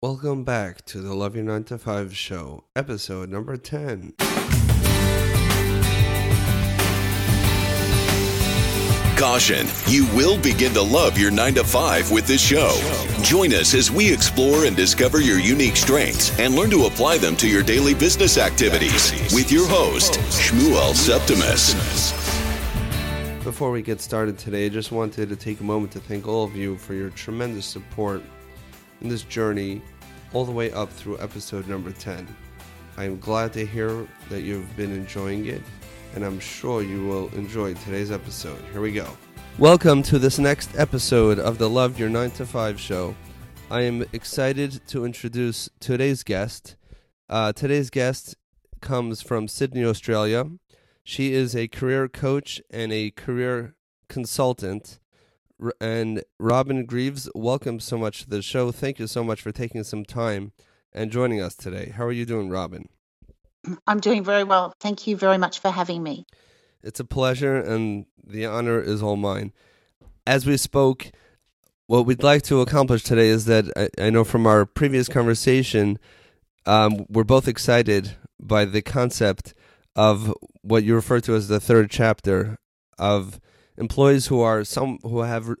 Welcome back to the Love Your 9 to 5 show, episode number 10. Caution, you will begin to love your 9 to 5 with this show. Join us as we explore and discover your unique strengths and learn to apply them to your daily business activities with your host, Shmuel Septimus. Before we get started today, I just wanted to take a moment to thank all of you for your tremendous support in this journey all the way up through episode number 10. I am glad to hear that you've been enjoying it, and I'm sure you will enjoy today's episode. Here we go. Welcome to this next episode of the Love Your 9 to 5 show. I am excited to introduce today's guest. Uh, today's guest comes from Sydney, Australia. She is a career coach and a career consultant and Robin Greaves, welcome so much to the show. Thank you so much for taking some time and joining us today. How are you doing, Robin? I'm doing very well. Thank you very much for having me. It's a pleasure, and the honor is all mine. As we spoke, what we'd like to accomplish today is that I, I know from our previous conversation, um, we're both excited by the concept of what you refer to as the third chapter of employees who are some who have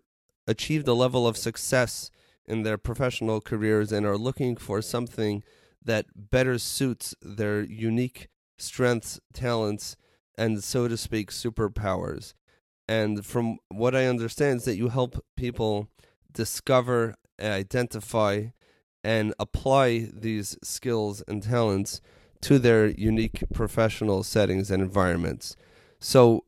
achieved a level of success in their professional careers and are looking for something that better suits their unique strengths, talents, and so to speak, superpowers. And from what I understand is that you help people discover, identify, and apply these skills and talents to their unique professional settings and environments. So,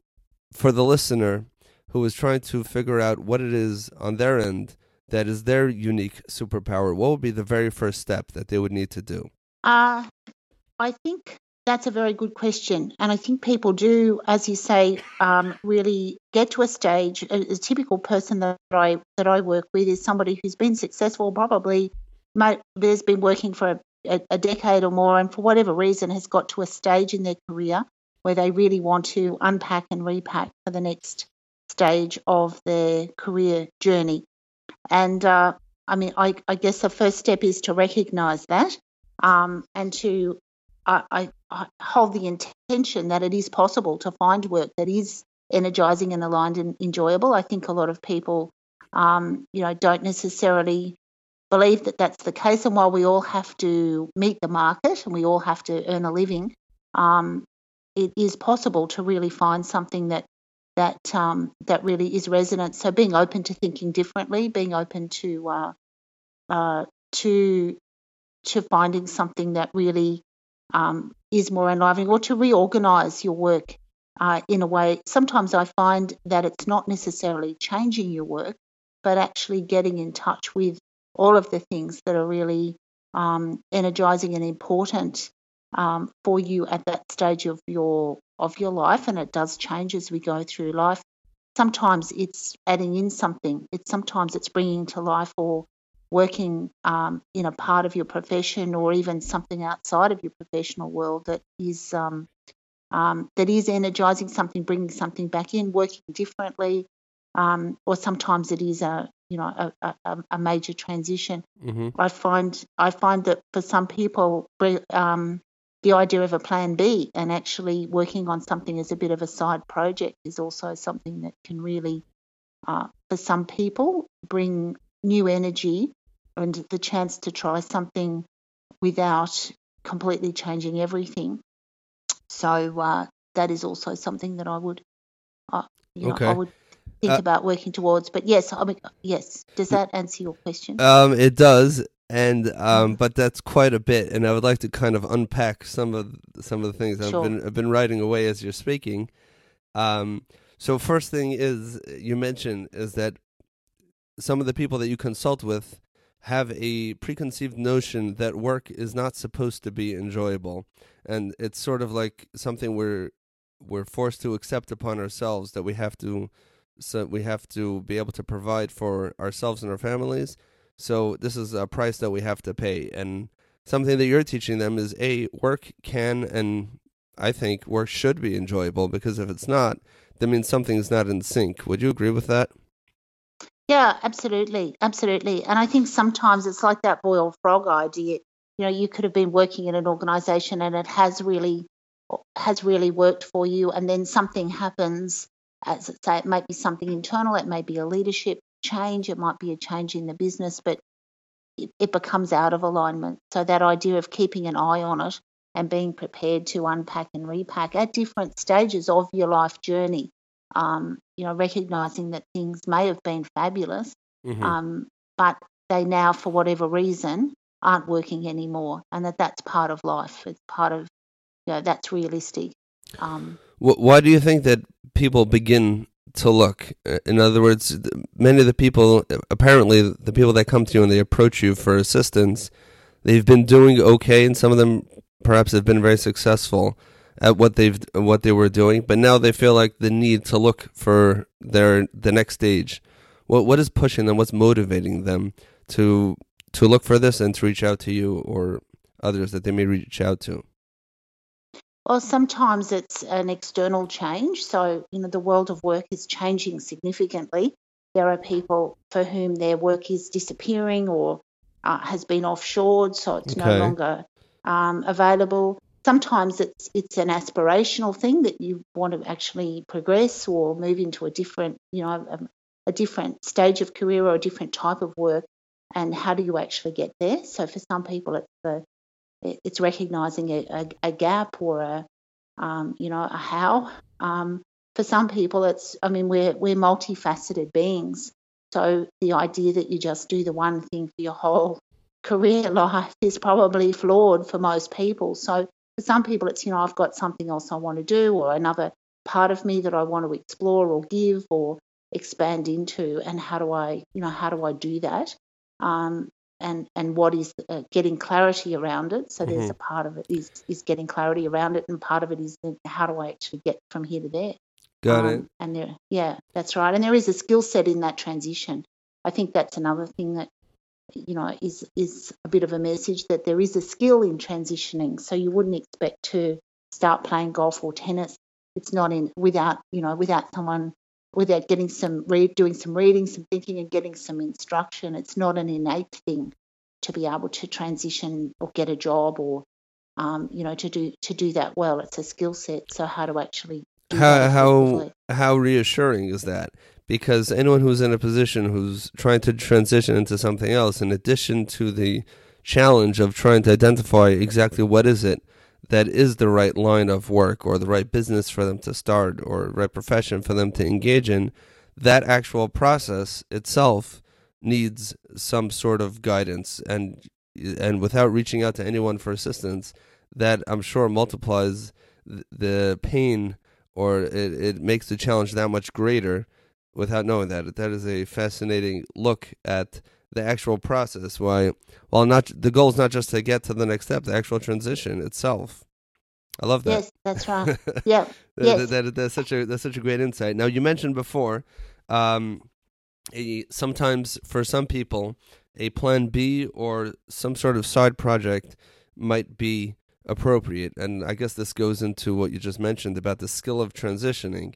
for the listener, who is trying to figure out what it is on their end that is their unique superpower, what would be the very first step that they would need to do? Uh, I think that's a very good question. And I think people do, as you say, um, really get to a stage. A, a, typical person that I that I work with is somebody who's been successful, probably has been working for a, a decade or more, and for whatever reason has got to a stage in their career where they really want to unpack and repack for the next stage of their career journey. And uh, I mean, I, I, guess the first step is to recognize that um, and to I, I, hold the intention that it is possible to find work that is energizing and aligned and enjoyable. I think a lot of people, um, you know, don't necessarily believe that that's the case. And while we all have to meet the market and we all have to earn a living, um, it is possible to really find something that that um, that really is resonant. So being open to thinking differently, being open to uh, uh, to to finding something that really um, is more enlivening, or to reorganize your work uh, in a way. Sometimes I find that it's not necessarily changing your work, but actually getting in touch with all of the things that are really um, energizing and important um, for you at that stage of your of your life, and it does change as we go through life. Sometimes it's adding in something. It's sometimes it's bringing to life or working um, in a part of your profession or even something outside of your professional world that is um, um, that is energizing something, bringing something back in, working differently, um, or sometimes it is a you know a, a, a major transition. Mm-hmm. I find I find that for some people, um, the idea of a plan B and actually working on something as a bit of a side project is also something that can really, uh, for some people, bring new energy and the chance to try something without completely changing everything. So uh, that is also something that I would, uh, you okay. know, I would think uh, about working towards. But yes, I mean, yes. Does that answer your question? Um, it does and um, but that's quite a bit, and I would like to kind of unpack some of some of the things sure. I've been I've been writing away as you're speaking. Um, so first thing is you mentioned is that some of the people that you consult with have a preconceived notion that work is not supposed to be enjoyable, and it's sort of like something we're we're forced to accept upon ourselves that we have to so we have to be able to provide for ourselves and our families so this is a price that we have to pay. And something that you're teaching them is a work can and I think work should be enjoyable because if it's not, that means something's not in sync. Would you agree with that? Yeah, absolutely, absolutely. And I think sometimes it's like that boiled frog idea. You know, you could have been working in an organisation and it has really has really worked for you, and then something happens. As I say, it might be something internal, it may be a leadership change, it might be a change in the business, but it, it becomes out of alignment. So that idea of keeping an eye on it and being prepared to unpack and repack at different stages of your life journey. Um, you know, recognizing that things may have been fabulous, mm-hmm. um, but they now, for whatever reason, aren't working anymore, and that that's part of life. It's part of, you know, that's realistic. Um, Why do you think that people begin to look? Uh, in other words, many of the people, apparently, the people that come to you and they approach you for assistance, they've been doing okay, and some of them perhaps have been very successful at what they've what they were doing, but now they feel like the need to look for their the next stage. What what is pushing them? What's motivating them to to look for this and to reach out to you or others that they may reach out to? Well, sometimes it's an external change. So, you know, the world of work is changing significantly. There are people for whom their work is disappearing or uh, has been offshored, so it's okay. no longer um, available. Sometimes it's it's an aspirational thing that you want to actually progress or move into a different, you know, a, a different stage of career or a different type of work. And how do you actually get there? So for some people, it's the it's recognizing a, a, a gap or a um, you know a how. Um, for some people, it's I mean we're we're multifaceted beings. So the idea that you just do the one thing for your whole career life is probably flawed for most people. So for some people, it's, you know, I've got something else I want to do or another part of me that I want to explore or give or expand into. And how do I, you know, how do I do that? Um, and and what is uh, getting clarity around it. So mm-hmm. there's a part of it is is getting clarity around it, and part of it is how do I actually get from here to there. Got um, it. And there, yeah, that's right. And there is a skill set in that transition. I think that's another thing that you know, is is a bit of a message that there is a skill in transitioning. So you wouldn't expect to start playing golf or tennis. It's not in without you know without someone without getting some read doing some reading, some thinking, and getting some instruction. It's not an innate thing to be able to transition or get a job or um, you know to do to do that well. It's a skill set. So how to actually how how how reassuring is that? because anyone who's in a position who's trying to transition into something else, in addition to the challenge of trying to identify exactly what is it that is the right line of work or the right business for them to start or right profession for them to engage in, that actual process itself needs some sort of guidance and and without reaching out to anyone for assistance, that I'm sure multiplies the pain or it, it makes the challenge that much greater without knowing that. That is a fascinating look at the actual process. Why, well, not the goal is not just to get to the next step, the actual transition itself. I love that. Yes, that's right. Yeah, yes. That, that, that's such a that's such a great insight. Now you mentioned before, um, a, sometimes for some people, a plan B or some sort of side project might be appropriate, and I guess this goes into what you just mentioned about the skill of transitioning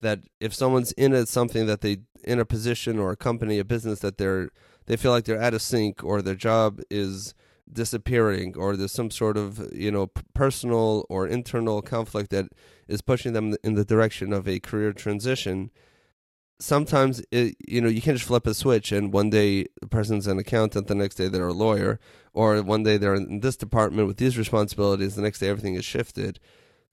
that if someone's in a something that they in a position or a company, a business that they're they feel like they're out of sync or their job is disappearing or there's some sort of you know personal or internal conflict that is pushing them in the direction of a career transition sometimes it, you know you can't just flip a switch and one day the person's an accountant the next day they're a lawyer or one day they're in this department with these responsibilities the next day everything is shifted.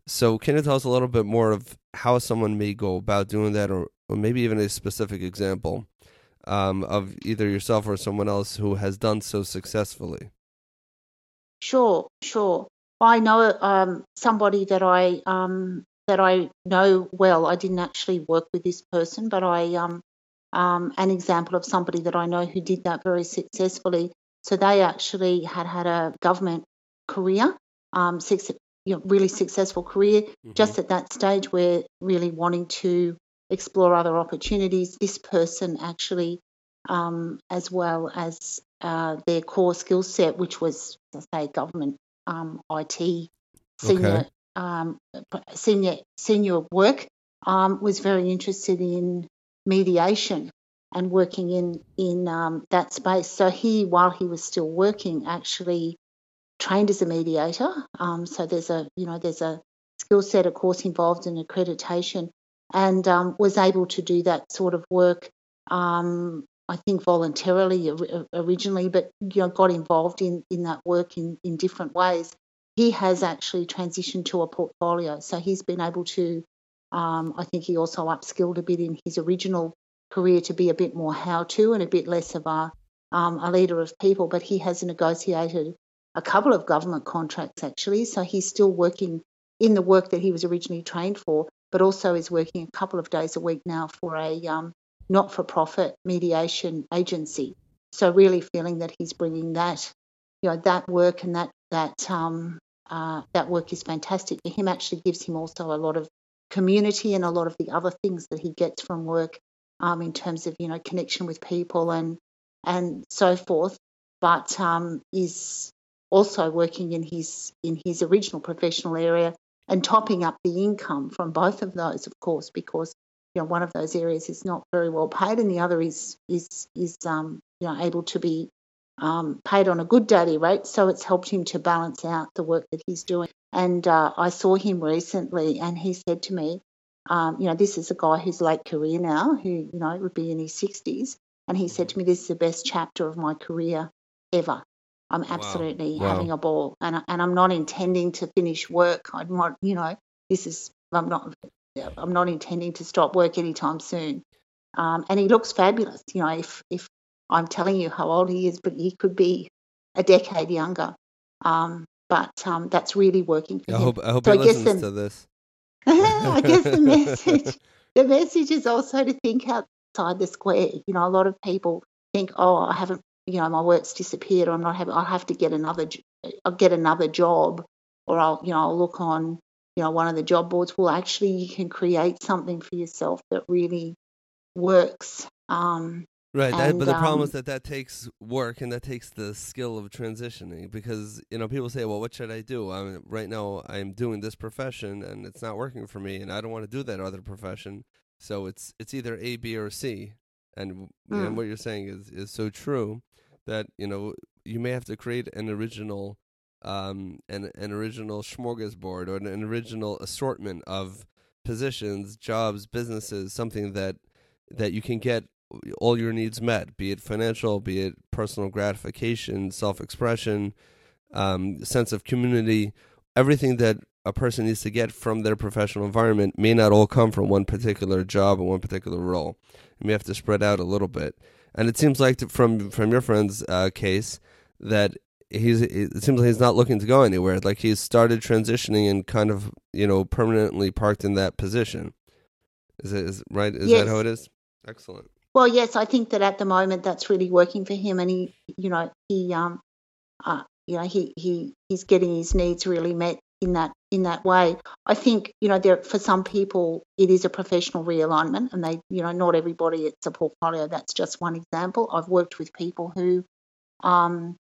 So, can you tell us a little bit more of how someone may go about doing that, or, or maybe even a specific example um, of either yourself or someone else who has done so successfully? Sure, sure. I know um, somebody that I um, that I know well. I didn't actually work with this person, but I um, um, an example of somebody that I know who did that very successfully. So they actually had had a government career, um, you know, really successful career. Mm-hmm. Just at that stage, we're really wanting to explore other opportunities. This person actually, um, as well as uh, their core skill set, which was, I say, government um, IT senior okay. um, senior senior work, um, was very interested in mediation. and working in in um, that space. So he, while he was still working, actually trained as a mediator. Um, so there's a you know there's a skill set, of course, involved in accreditation, and um, was able to do that sort of work. Um, I think voluntarily originally, but you know got involved in in that work in in different ways. He has actually transitioned to a portfolio, so he's been able to. Um, I think he also upskilled a bit in his original career to be a bit more how to and a bit less of a, um, a leader of people. But he has negotiated a couple of government contracts actually. So he's still working in the work that he was originally trained for, but also is working a couple of days a week now for a um, not for profit mediation agency. So really feeling that he's bringing that, you know, that work and that, that, um, uh, that work is fantastic for him. Actually gives him also a lot of community and a lot of the other things that he gets from work um, in terms of you know connection with people and and so forth, but um, is also working in his in his original professional area and topping up the income from both of those, of course, because you know one of those areas is not very well paid and the other is is is um, you know able to be um, paid on a good daily rate. So it's helped him to balance out the work that he's doing. And uh, I saw him recently, and he said to me, um, you know, this is a guy who's late career now, who, you know, would be in his 60s. And he said to me, This is the best chapter of my career ever. I'm absolutely wow. Wow. having a ball. And, and I'm not intending to finish work. I'm not, you know, this is, I'm not, I'm not intending to stop work anytime soon. Um, and he looks fabulous. You know, if, if I'm telling you how old he is, but he could be a decade younger. Um, but um, that's really working for I him. Hope, I hope so he I listens to this. I guess the message the message is also to think outside the square. You know, a lot of people think, oh, I haven't, you know, my work's disappeared, or I'm not having, I'll have to get another, I'll get another job, or I'll, you know, I'll look on, you know, one of the job boards. Well, actually, you can create something for yourself that really works. Um, Right, that, but the problem um, is that that takes work and that takes the skill of transitioning because you know people say, "Well, what should I do?" I mean, right now I'm doing this profession and it's not working for me, and I don't want to do that other profession. So it's it's either A, B, or C. And, mm. and what you're saying is is so true that you know you may have to create an original um an an original smorgasbord or an, an original assortment of positions, jobs, businesses, something that that you can get all your needs met, be it financial, be it personal gratification, self expression, um, sense of community, everything that a person needs to get from their professional environment may not all come from one particular job or one particular role. You may have to spread out a little bit. And it seems like from from your friend's uh, case that he's it seems like he's not looking to go anywhere. Like he's started transitioning and kind of you know permanently parked in that position. Is it is right? Is yes. that how it is? Excellent. Well, yes, I think that at the moment that's really working for him, and he, you know, he, um, uh, you know, he he he's getting his needs really met in that in that way. I think you know, there for some people it is a professional realignment, and they, you know, not everybody it's a portfolio. That's just one example. I've worked with people who, um,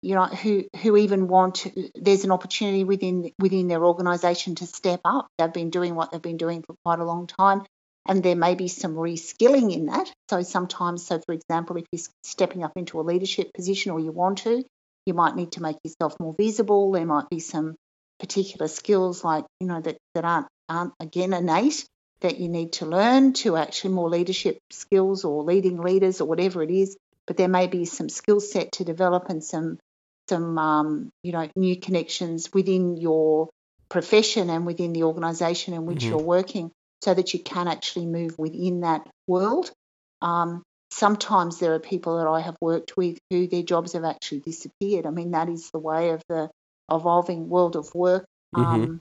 you know, who who even want to, there's an opportunity within within their organisation to step up. They've been doing what they've been doing for quite a long time, and there may be some reskilling in that. So sometimes, so for example, if you're stepping up into a leadership position or you want to, you might need to make yourself more visible. There might be some particular skills like you know that that aren't aren't again innate that you need to learn to actually more leadership skills or leading leaders or whatever it is. But there may be some skill set to develop and some some um, you know new connections within your profession and within the organisation in which mm-hmm. you're working so that you can actually move within that world. Um, sometimes there are people that I have worked with who their jobs have actually disappeared. I mean, that is the way of the evolving world of work mm-hmm. um, mm-hmm.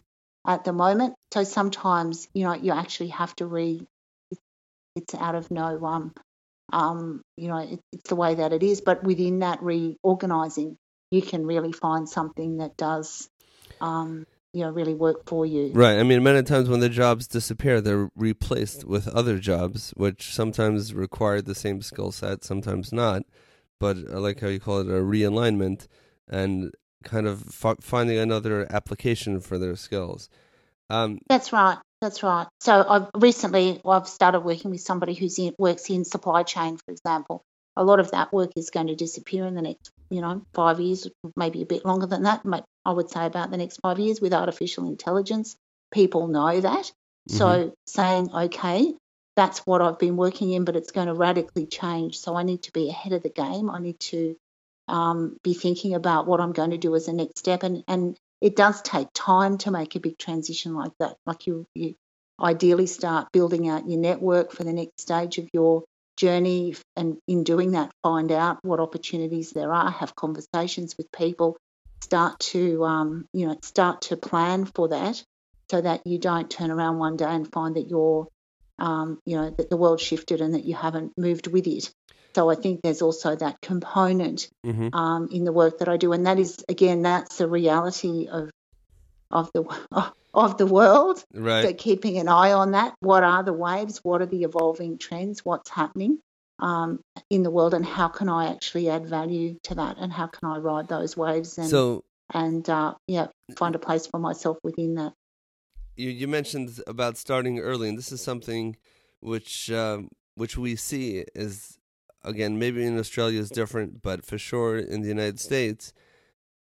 at the moment. So sometimes, you know, you actually have to re. It's out of no um, um, you know, it, it's the way that it is. But within that reorganizing, you can really find something that does um, you know really work for you. Right. I mean, many times when the jobs disappear, they're replaced with other jobs, which sometimes require the same skill set, sometimes not. But I like how you call it a realignment and kind of f- finding another application for their skills. Um, That's right. That's right. So I've recently I've started working with somebody who's in, works in supply chain, for example. A lot of that work is going to disappear in the next, you know, five years, maybe a bit longer than that. But I would say about the next five years with artificial intelligence. People know that. Mm-hmm. So saying, okay, that's what I've been working in, but it's going to radically change. So I need to be ahead of the game. I need to um, be thinking about what I'm going to do as a next step. And, and it does take time to make a big transition like that. Like you, you ideally start building out your network for the next stage of your journey, and in doing that, find out what opportunities there are, have conversations with people, start to um, you know start to plan for that, so that you don't turn around one day and find that you're um, you know that the world shifted and that you haven't moved with it. So I think there's also that component mm-hmm. um, in the work that I do, and that is again that's the reality of of the of the world. Right. So keeping an eye on that. What are the waves? What are the evolving trends? What's happening um, in the world, and how can I actually add value to that? And how can I ride those waves and so, and uh, yeah, find a place for myself within that. You you mentioned about starting early, and this is something which um, which we see is again, maybe in Australia is different, but for sure in the United States,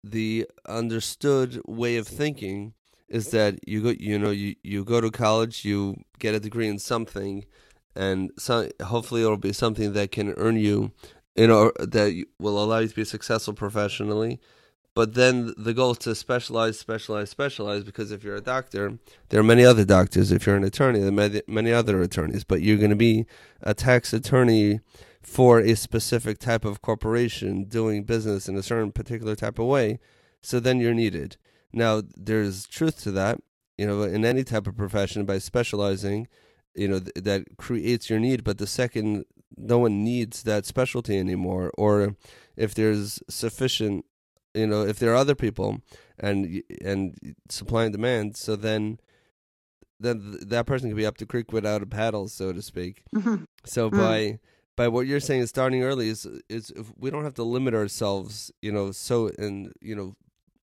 the understood way of thinking is that you go, you know, you, you go to college, you get a degree in something, and so hopefully it'll be something that can earn you, you know, that will allow you to be successful professionally. But then the goal to specialize, specialize, specialize. Because if you're a doctor, there are many other doctors. If you're an attorney, there are many, many other attorneys. But you're going to be a tax attorney for a specific type of corporation doing business in a certain particular type of way. So then you're needed. Now, there's truth to that. You know, in any type of profession, by specializing, you know, th- that creates your need. But the second no one needs that specialty anymore, or if there's sufficient, you know, if there are other people and and supply and demand, so then then that person can be up the creek without a paddle, so to speak. Mm-hmm. So mm-hmm. by by what you're saying is starting early is is we don't have to limit ourselves, you know, so and you know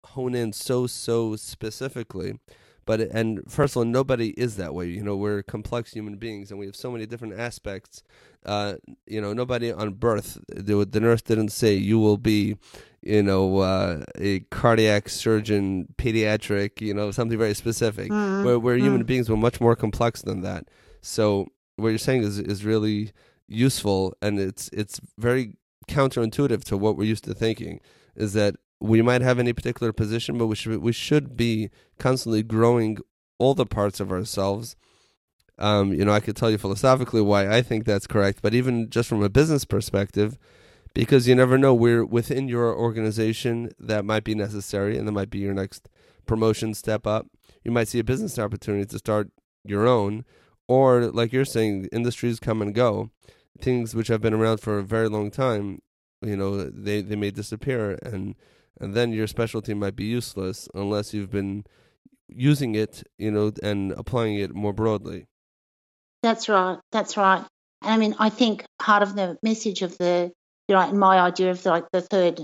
hone in so so specifically. But and first of all, nobody is that way. You know, we're complex human beings, and we have so many different aspects. Uh, you know, nobody on birth, the, the nurse didn't say you will be, you know, uh, a cardiac surgeon, pediatric, you know, something very specific. Mm-hmm. Where we're mm-hmm. human beings, we're much more complex than that. So what you're saying is is really useful and it's it's very counterintuitive to what we're used to thinking is that we might have any particular position but we should we should be constantly growing all the parts of ourselves um, you know i could tell you philosophically why i think that's correct but even just from a business perspective because you never know where within your organization that might be necessary and that might be your next promotion step up you might see a business opportunity to start your own or like you're saying industries come and go things which have been around for a very long time, you know, they, they may disappear and and then your specialty might be useless unless you've been using it, you know, and applying it more broadly. That's right. That's right. And I mean, I think part of the message of the, you know, my idea of like the third,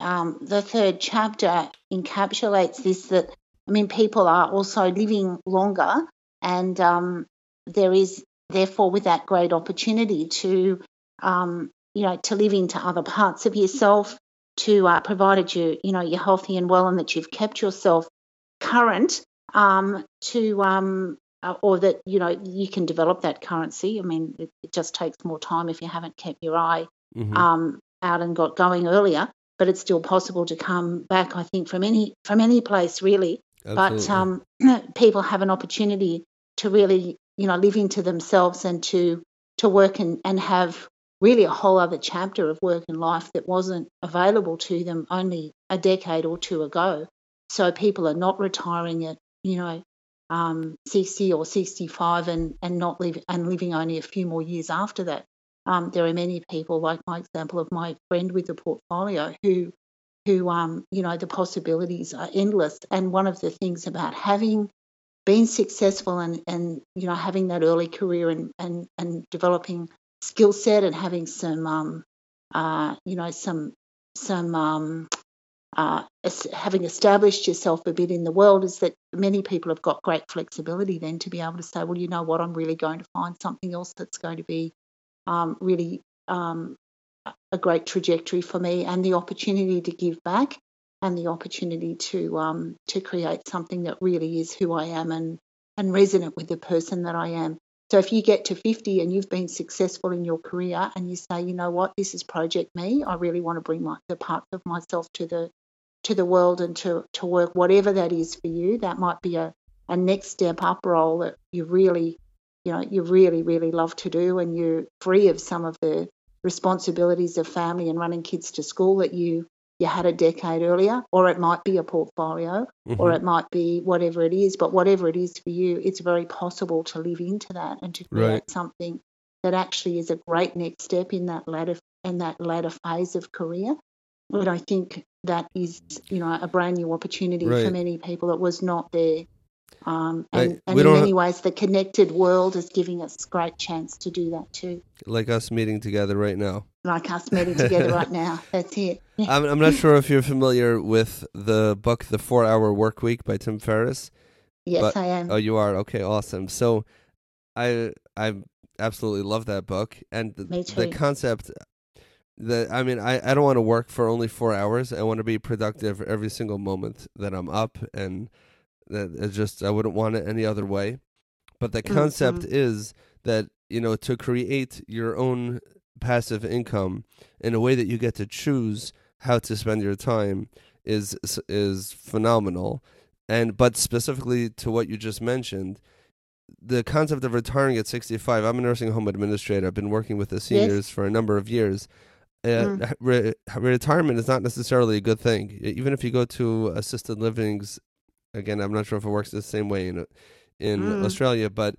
um, the third chapter encapsulates this that I mean, people are also living longer, and um, there is therefore with that great opportunity to um, you know to live into other parts of yourself to uh, provided you you know you're healthy and well and that you've kept yourself current um, to um, uh, or that you know you can develop that currency. I mean it, it just takes more time if you haven't kept your eye mm-hmm. um, out and got going earlier but it's still possible to come back i think from any from any place really Absolutely. but um, people have an opportunity to really you know, live into themselves and to to work and, and have really a whole other chapter of work and life that wasn't available to them only a decade or two ago. So people are not retiring at, you know, um, 60 or 65 and, and not live and living only a few more years after that. Um, there are many people, like my example of my friend with the portfolio, who, who, um, you know, the possibilities are endless. And one of the things about having been successful and, and you know having that early career and, and, and developing skill set and having some um, uh, you know some some um, uh, having established yourself a bit in the world is that many people have got great flexibility then to be able to say, well, you know what, I'm really going to find something else that's going to be um, really um, a great trajectory for me and the opportunity to give back and the opportunity to um, to create something that really is who I am and and resonant with the person that I am. So if you get to 50 and you've been successful in your career and you say, you know what, this is project me, I really want to bring my, the parts of myself to the to the world and to, to work, whatever that is for you, that might be a, a next step up role that you really, you know, you really, really love to do and you're free of some of the responsibilities of family and running kids to school that you you had a decade earlier, or it might be a portfolio, mm-hmm. or it might be whatever it is. But whatever it is for you, it's very possible to live into that and to create right. something that actually is a great next step in that ladder in that latter phase of career. But I think that is, you know, a brand new opportunity right. for many people that was not there um, and, and in many ways, the connected world is giving us great chance to do that too. Like us meeting together right now. Like us meeting together right now. That's it. I'm, I'm not sure if you're familiar with the book The Four Hour Work Week by Tim Ferriss. Yes, but, I am. Oh, you are? Okay, awesome. So I I absolutely love that book. And the, the concept that I mean, I, I don't want to work for only four hours. I want to be productive every single moment that I'm up and – that just I wouldn't want it any other way. But the concept mm-hmm. is that you know to create your own passive income in a way that you get to choose how to spend your time is is phenomenal. And but specifically to what you just mentioned, the concept of retiring at 65. I'm a nursing home administrator. I've been working with the seniors yes. for a number of years. Uh, mm. re- retirement is not necessarily a good thing. Even if you go to assisted livings again, I'm not sure if it works the same way in in mm. Australia, but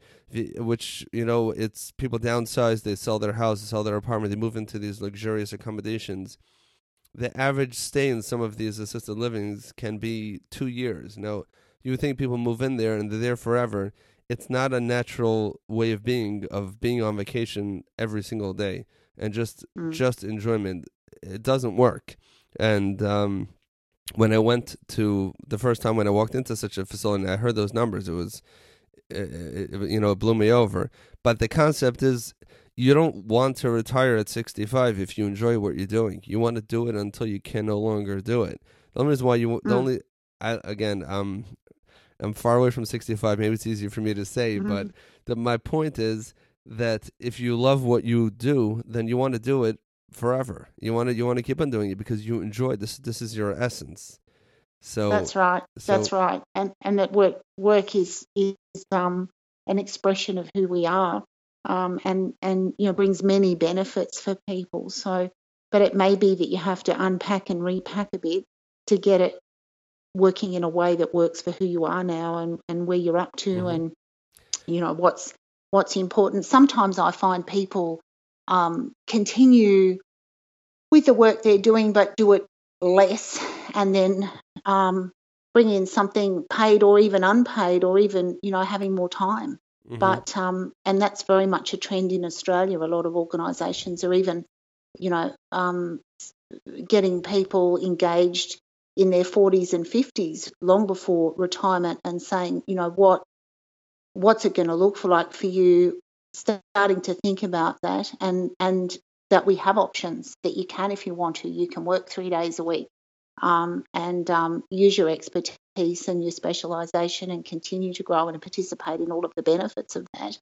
which you know, it's people downsize, they sell their house, sell their apartment, they move into these luxurious accommodations. The average stay in some of these assisted livings can be two years. Now, you think people move in there and they're there forever. It's not a natural way of being of being on vacation every single day and just mm. just enjoyment. It doesn't work, and um, when I went to the first time when I walked into such a facility, I heard those numbers. It was, it, it, you know, it blew me over. But the concept is, you don't want to retire at 65 if you enjoy what you're doing. You want to do it until you can no longer do it. The only reason why you, mm. the only, I, again, um, I'm far away from 65. Maybe it's easier for me to say, mm-hmm. but the, my point is that if you love what you do, then you want to do it forever. You want to you want to keep on doing it because you enjoy this. This is your essence. So that's right. So, that's right. And and that work work is is um an expression of who we are. Um and and you know brings many benefits for people. So but it may be that you have to unpack and repack a bit to get it working in a way that works for who you are now and, and where you're up to mm-hmm. and you know what's what's important. Sometimes I find people um, continue with the work they're doing, but do it less and then um, bring in something paid or even unpaid or even, you know, having more time. Mm-hmm. But, um, and that's very much a trend in Australia. A lot of organisations are even, you know, um, getting people engaged in their 40s and 50s long before retirement and saying, you know, what what's it going to look like for you starting to think about that and and that we have options that you can if you want to you can work three days a week um, and um, use your expertise and your specialisation and continue to grow and participate in all of the benefits of that.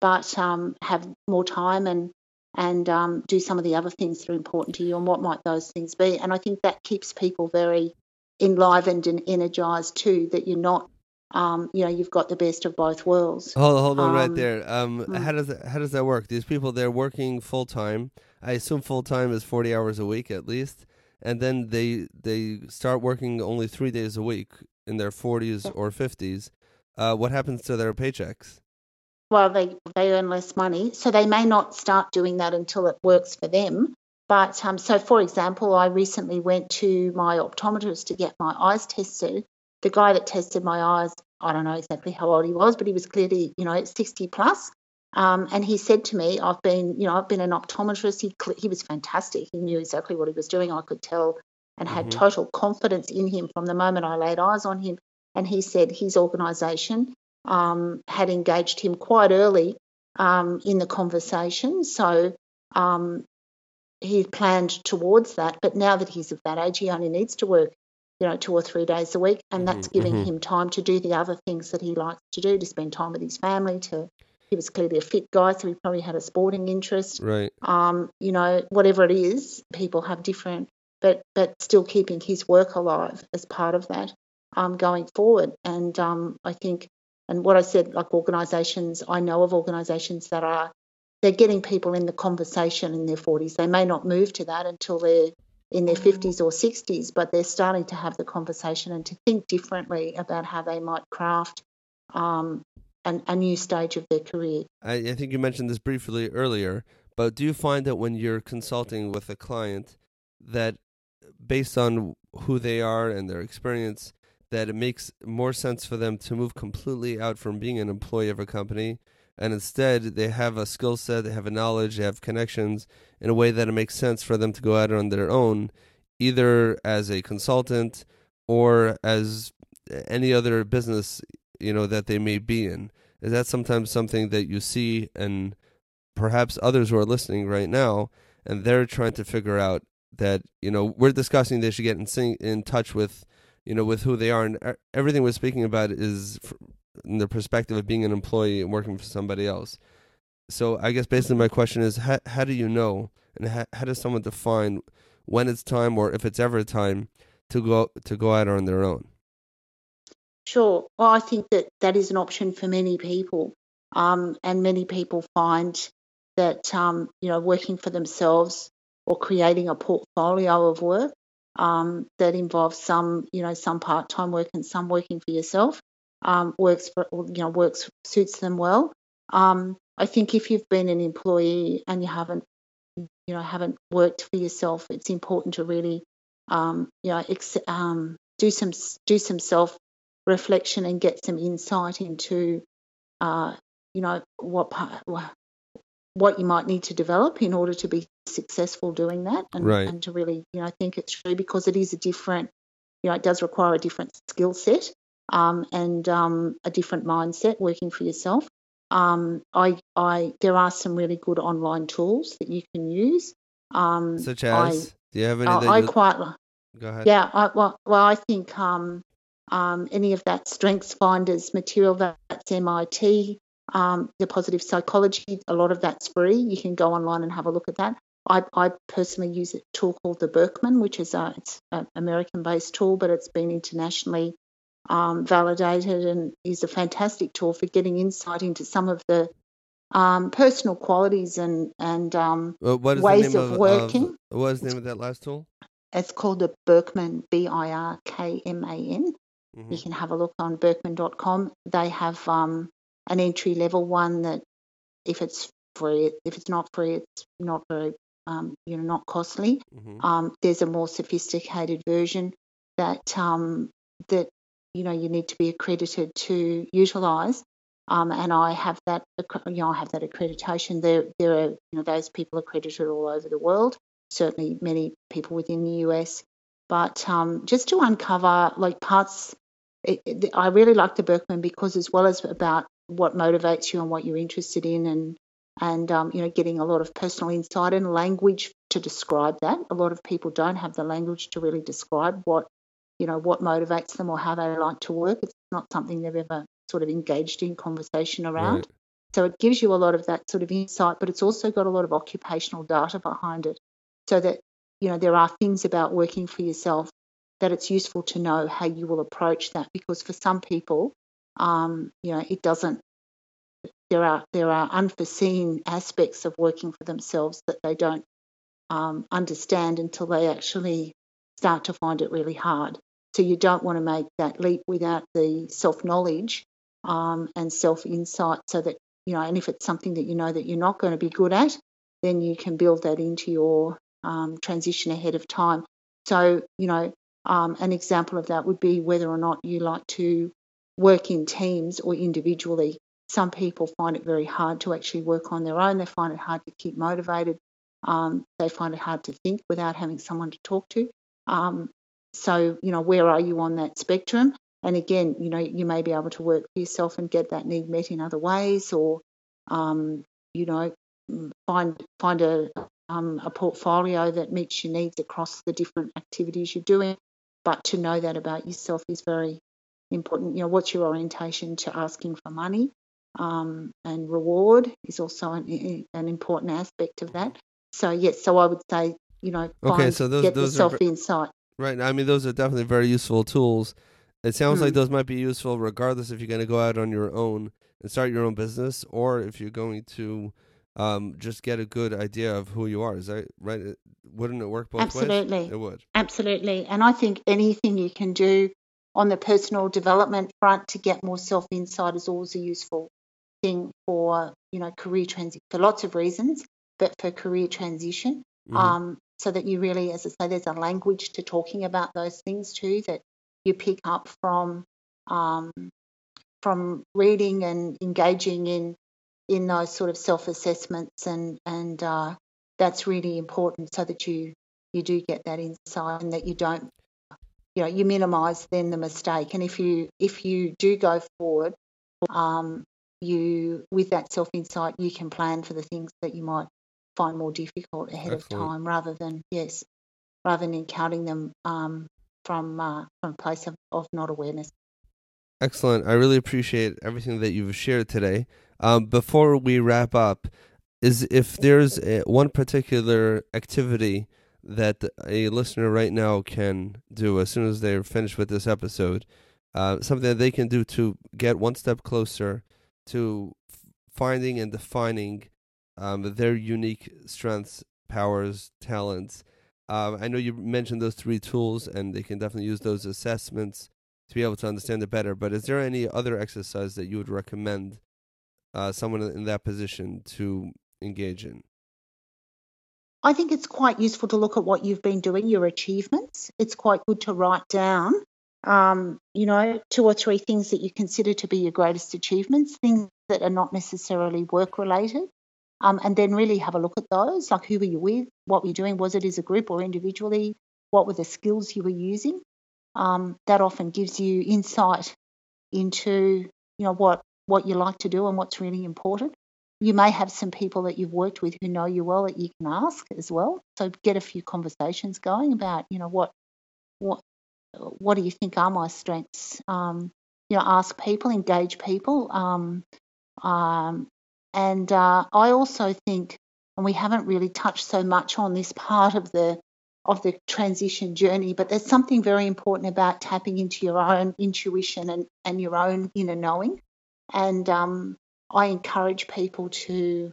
But um, have more time and and um, do some of the other things that are important to you and what might those things be. And i think that keeps people very enlivened and energized too that you're not um, you know, you've got the best of both worlds. Hold, hold on um, right there. Um, hmm. How does that, how does that work? These people they're working full time. I assume full time is forty hours a week at least, and then they they start working only three days a week in their forties or fifties. Uh, what happens to their paychecks? Well, they they earn less money, so they may not start doing that until it works for them. But um, so, for example, I recently went to my optometrist to get my eyes tested, the guy that tested my eyes, I don't know exactly how old he was, but he was clearly, you know, 60 plus. Um, and he said to me, I've been, you know, I've been an optometrist. He, he was fantastic. He knew exactly what he was doing. I could tell and had Mhm. total confidence in him from the moment I laid eyes on him. And he said his organisation um, had engaged him quite early um, in the conversation. So um, he planned towards that. But now that he's of that age, he only needs to work, you know, two or three days a week, and that's Mhm, giving mhm. him time to do the other things that he likes to do, to spend time with his family. To he was clearly a fit guy, so he probably had a sporting interest. Right. Um, you know, whatever it is, people have different, but but still keeping his work alive as part of that um, going forward. And um, I think, and what I said, like organisations, I know of organisations that are they're getting people in the conversation in their 40s. They may not move to that until they're in their 50s or 60s, but they're starting to have the conversation and to think differently about how they might craft um, an, a new stage of their career. I, I think you mentioned this briefly earlier, but do you find that when you're consulting with a client that based on who they are and their experience that it makes more sense for them to move completely out from being an employee of a company and instead they have a skill set, they have a knowledge, they have connections in a way that it makes sense for them to go out on their own, either as a consultant or as any other business, you know, that they may be in. Is that sometimes something that you see and perhaps others who are listening right now and they're trying to figure out that, you know, we're discussing they should get in in touch with, you know, with who they are and everything we're speaking about is the perspective of being an employee and working for somebody else. So I guess basically my question is how how do you know and how, how does someone define when it's time or if it's ever time to go to go out on their own? Sure. Well, I think that that is an option for many people, um, and many people find that um, you know working for themselves or creating a portfolio of work um, that involves some you know some part-time work and some working for yourself um, works for you know works suits them well. Um, I think if you've been an employee and you haven't you know haven't worked for yourself, it's important to really um, you know ex- um, do some do some self reflection and get some insight into uh, you know what part, what you might need to develop in order to be successful doing that and, Right. and to really you know think it through because it is a different you know it does require a different skill set um, and um, a different mindset working for yourself um, I, I there are some really good online tools that you can use um, Such I- as do you have any I, I you quite go ahead? yeah, I, well, well, I think um, um, any of that Strengths Finders material that's MIT, um, the positive psychology, a lot of that's free. You can go online and have a look at that. I, I personally use a tool called the Birkman, which is a, it's an American-based tool, but it's been internationally um, validated and is a fantastic tool for getting insight into some of the um, personal qualities and and um, Well, what is ways the name of working. what is the name of that last tool? it's called the Birkman, B I R K M A N. Mhm. You can have a look on Birkman.com. They have um, an entry level one that, if it's free, if it's not free, it's not very, um, you know, not costly. Mhm. Um, there's a more sophisticated version that um, that you know you need to be accredited to utilise. Um, and I have that, you know, I have that accreditation. There, there are, you know, those people accredited all over the world. Certainly, many people within the US. But um, just to uncover like parts, it, it, I really like the Birkman because as well as about what motivates you and what you're interested in, and and um, you know, getting a lot of personal insight and language to describe that. A lot of people don't have the language to really describe what you know what motivates them or how they like to work. It's not something they've ever sort of engaged in conversation around. Right. So it gives you a lot of that sort of insight, but it's also got a lot of occupational data behind it, so that you know there are things about working for yourself that it's useful to know how you will approach that because for some people, um, you know, it doesn't. There are there are unforeseen aspects of working for themselves that they don't um, understand until they actually start to find it really hard. So you don't want to make that leap without the self knowledge um, and self insight, so that you know, and if it's something that you know that you're not going to be good at, then you can build that into your um, transition ahead of time. So you know, um, an example of that would be whether or not you like to work in teams or individually. Some people find it very hard to actually work on their own. They find it hard to keep motivated. Um, they find it hard to think without having someone to talk to. Um, so, you know, where are you on that spectrum? And again, you know, you may be able to work for yourself and get that need met in other ways, or, um, you know, find find a um, a portfolio that meets your needs across the different activities you're doing. But to know that about yourself is very important. You know, what's your orientation to asking for money? Um, and reward is also an, an, important aspect of that. So yes, so I would say you know, find, okay, so those, get those the self insight. Right. I mean, those are definitely very useful tools. It sounds mm. like those might be useful regardless if you're going to go out on your own and start your own business, or if you're going to um, just get a good idea of who you are. Is that right? Wouldn't it work both Absolutely. ways? Absolutely. It would. Absolutely. And I think anything you can do on the personal development front to get more self insight is always a useful thing for you know career transition for lots of reasons, but for career transition. Mm-hmm. Um, so that you really, as I say, there's a language to talking about those things too that you pick up from um, from reading and engaging in in those sort of self assessments and and uh, that's really important so that you you do get that insight and that you don't you know you minimize then the mistake. And if you if you do go forward um, you with that self insight you can plan for the things that you might find more difficult ahead Excellent. of time rather than yes rather than encountering them um, from uh, from a place of, of not awareness Excellent. I really appreciate everything that you've shared today. Um, before we wrap up, is if there's a, one particular activity that a listener right now can do as soon as they're finished with this episode, uh, something that they can do to get one step closer to finding and defining um, their unique strengths, powers, talents. Uh, I know you mentioned those three tools, and they can definitely use those assessments to be able to understand it better. But is there any other exercise that you would recommend uh, someone in that position to engage in? I think it's quite useful to look at what you've been doing, your achievements. It's quite good to write down, um, you know, two or three things that you consider to be your greatest achievements, things that are not necessarily work related, um, and then really have a look at those. Like, who were you with? What were you doing? Was it as a group or individually? What were the skills you were using? Um, that often gives you insight into, you know, what what you like to do and what's really important. You may have some people that you've worked with who know you well that you can ask as well. So get a few conversations going about, you know, what what what do you think are my strengths? Um, you know, ask people, engage people. Um, um, and uh, I also think, and we haven't really touched so much on this part of the of the transition journey, but there's something very important about tapping into your own intuition and, and your own inner knowing. And um, I encourage people to,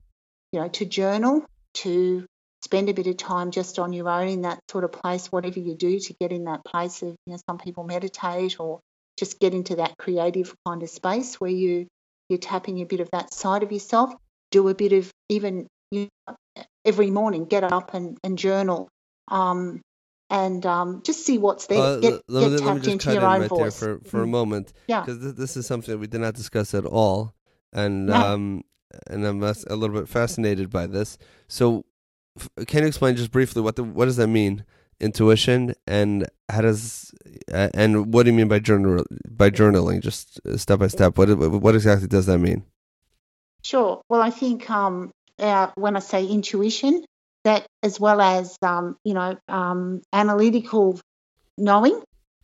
you know, to journal, to spend a bit of time just on your own in that sort of place, whatever you do to get in that place of, you know, some people meditate or just get into that creative kind of space where you you're tapping a bit of that side of yourself. Do a bit of even you know, every morning, get up and, and journal. Um, and um, just see what's there. Uh, get, let, get let tapped into your own right voice. for, for mm. a moment. Yeah. Because th- this is something that we did not discuss at all. And, um, and I'm a little bit fascinated by this. So, f- can you explain just briefly what the, what does that mean? Intuition and how does uh, and what do you mean by journal by journaling? Just step by step. What what exactly does that mean? Sure. Well, I think um, uh, when I say intuition, that as well as um, you know um, analytical knowing.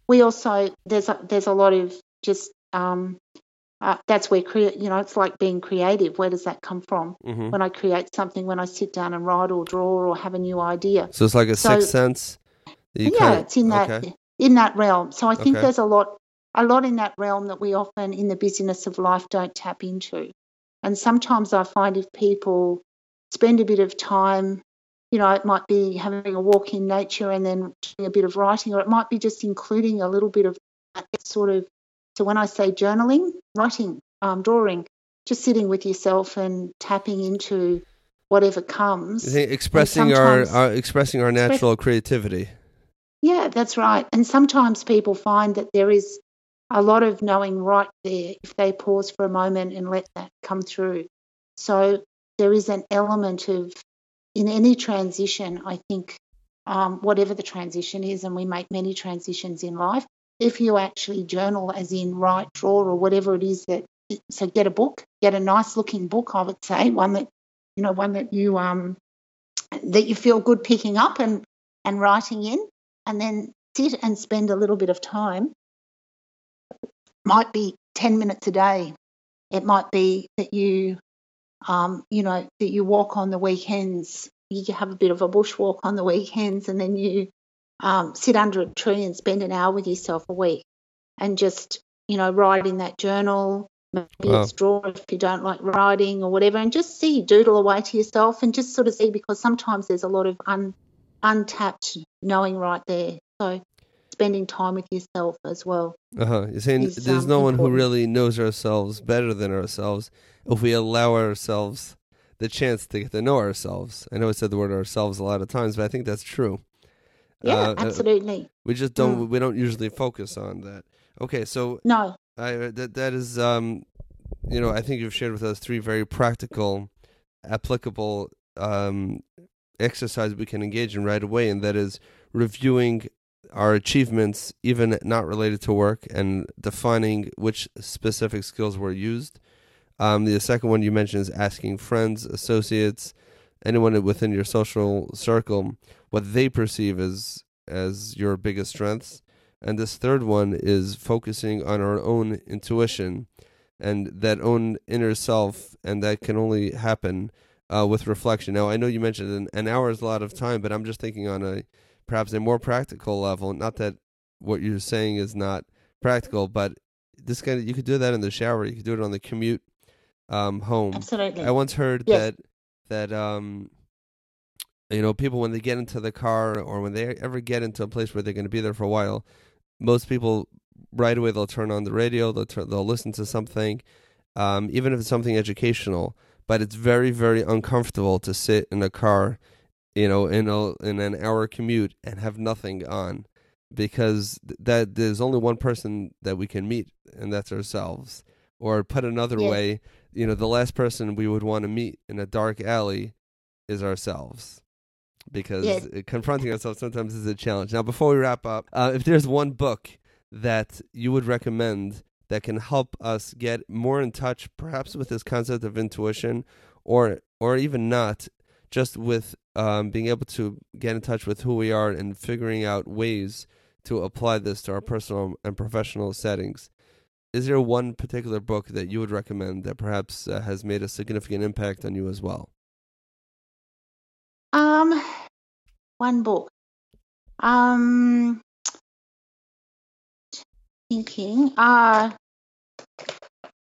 We also there's a, there's a lot of just um, uh, that's where create you know it's like being creative. Where does that come from? Mm-hmm. When I create something, when I sit down and write or draw or have a new idea. So it's like a so, sixth sense. Yeah, it's in that okay. in that realm. So I think okay. there's a lot a lot in that realm that we often in the busyness of life don't tap into. And sometimes I find if people spend a bit of time you know, it might be having a walk in nature and then doing a bit of writing, or it might be just including a little bit of sort of. So when I say journaling, writing, um, drawing, just sitting with yourself and tapping into whatever comes. expressing our, our, expressing our natural express, creativity. Yeah, that's right. And sometimes people find that there is a lot of knowing right there if they pause for a moment and let that come through. So there is an element of in any transition, I think um, whatever the transition is, and we make many transitions in life. If you actually journal, as in write, draw, or whatever it is that, so get a book, get a nice looking book, I would say, one that, you know, one that you um that you feel good picking up and and writing in, and then sit and spend a little bit of time. Might be ten minutes a day. It might be that you, um, you know, that you walk on the weekends you have a bit of a bushwalk on the weekends and then you um, sit under a tree and spend an hour with yourself a week and just, you know, write in that journal. Maybe wow. it's draw if you don't like writing or whatever, and just see, doodle away to yourself and just sort of see because sometimes there's a lot of un, untapped knowing right there. So spending time with yourself as well. Uh huh. You're saying is, there's um, no one who really knows ourselves better than ourselves if we allow ourselves the chance to get to know ourselves. I know I said the word ourselves a lot of times, but I think that's true. Yeah, uh, uh absolutely. we just don't. Mm. We don't usually focus on that. Okay, so no, I that that is um, you know, I think you've shared with us three very practical, applicable um exercise we can engage in right away, and that is reviewing our achievements, even not related to work, and defining which specific skills were used um, the second one you mentioned is asking friends, associates, anyone within your social circle what they perceive as as your biggest strengths. And this third one is focusing on our own intuition and that own inner self, and that can only happen uh, with reflection. Now, I know you mentioned an, an hour is a lot of time, but I'm just thinking on a perhaps a more practical level. Not that what you're saying is not practical, but this kind of you could do that in the shower. You could do it on the commute um, home. Absolutely. I once heard yes. that that um, you know people when they get into the car or when they ever get into a place where they're going to be there for a while, most people right away they'll turn on the radio, they'll turn, they'll listen to something, um, even if it's something educational. But it's very very uncomfortable to sit in a car, you know, in a in an hour commute and have nothing on because that there's only one person that we can meet and that's ourselves or put another yeah. way you know, the last person we would want to meet in a dark alley is ourselves because yes. confronting ourselves sometimes is a challenge. Now, before we wrap up, uh, if there's one book that you would recommend that can help us get more in touch, perhaps with this concept of intuition, or or even not, just with um, being able to get in touch with who we are and figuring out ways to apply this to our personal and professional settings is there one particular book that you would recommend that perhaps uh, has made a significant impact on you as well? Um, one book. Um, thinking. Uh,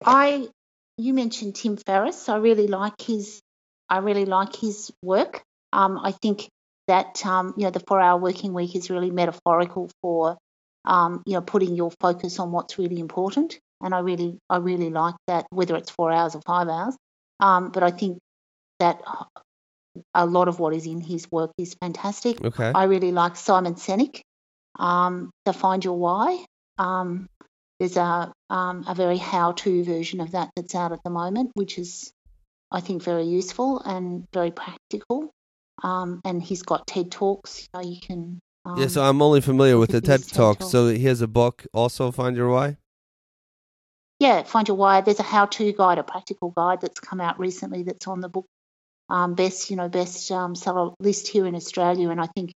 I you mentioned Tim Ferriss. I really like his. I really like his work. Um, I think that um, you know the four-hour working week is really metaphorical for um, you know, putting your focus on what's really important. And I really, I really like that, whether it's four hours or five hours. Um, but I think that a lot of what is in his work is fantastic. Okay. I really like Simon Sinek, um, to Find Your Why. Um, there's a um, a very how-to version of that that's out at the moment, which is, I think, very useful and very practical. Um, and he's got TED talks. You, know, you can um, yeah, so I'm only familiar with the TED Talk. So he has a book, also Find Your Why. Yeah, Find Your Why. There's a how-to guide, a practical guide that's come out recently. That's on the book um, best, you know, best um, seller list here in Australia, and I think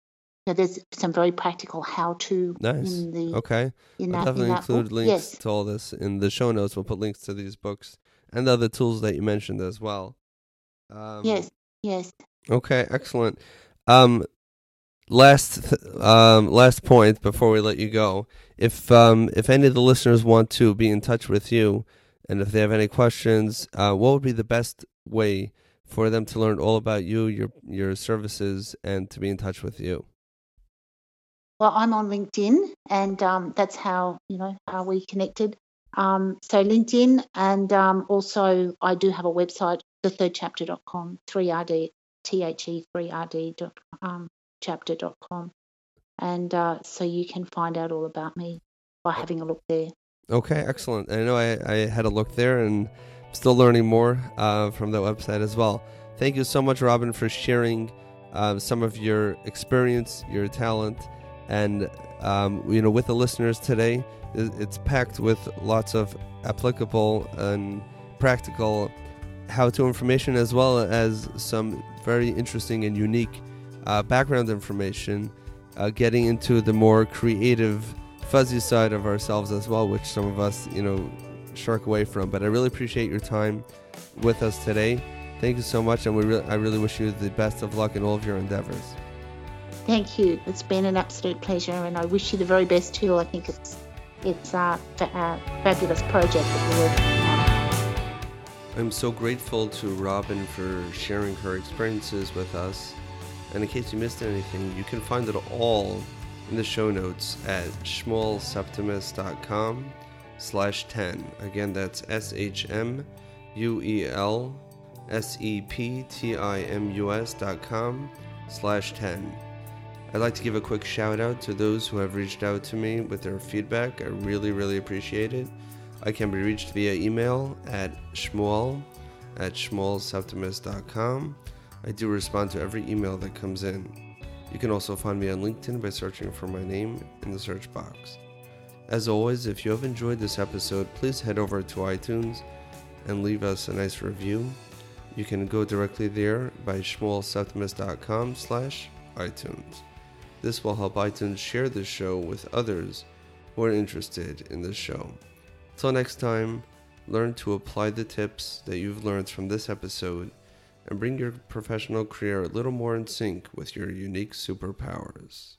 know, there's some very practical how-to. Nice. In the, okay. In I'll that, definitely in include book. links yes. to all this in the show notes. We'll put links to these books and the other tools that you mentioned as well. Um, yes. Yes. Okay. Excellent. Um, last um, last point before we let you go. If um, if any of the listeners want to be in touch with you, and if they have any questions, uh, what would be the best way for them to learn all about you, your your services, and to be in touch with you? Well, I'm on LinkedIn, and um, that's how you know how we connected. Um, so LinkedIn, and um, also I do have a website, thethirdchapter.com, 3rd, T-H-E, 3rd.com chapter.com. And uh, so you can find out all about me by having a look there. Okay, excellent. I know I, I had a look there and still learning more uh, from the website as well. Thank you so much, Robin, for sharing uh, some of your experience, your talent, and um, you know, with the listeners today, it's packed with lots of applicable and practical how-to information, as well as some very interesting and unique uh, background information, uh, getting into the more creative, fuzzy side of ourselves as well, which some of us, you know, shark away from. But I really appreciate your time with us today. Thank you so much, and we re- I really wish you the best of luck in all of your endeavors. Thank you. It's been an absolute pleasure, and I wish you the very best too. I think it's it's a, a fabulous project that you're working on. I'm so grateful to Robin for sharing her experiences with us. And in case you missed anything, you can find it all in the show notes at shmuelseptimus.com slash 10. Again, that's S-H-M-U-E-L-S-E-P-T-I-M-U-S dot com slash 10. I'd like to give a quick shout out to those who have reached out to me with their feedback. I really, really appreciate it. I can be reached via email at shmuel at shmuelseptimus.com. I do respond to every email that comes in. You can also find me on LinkedIn by searching for my name in the search box. As always, if you have enjoyed this episode, please head over to iTunes and leave us a nice review. You can go directly there by shmuelseptimus.com slash iTunes. This will help iTunes share this show with others who are interested in this show. Till next time, learn to apply the tips that you've learned from this episode and bring your professional career a little more in sync with your unique superpowers.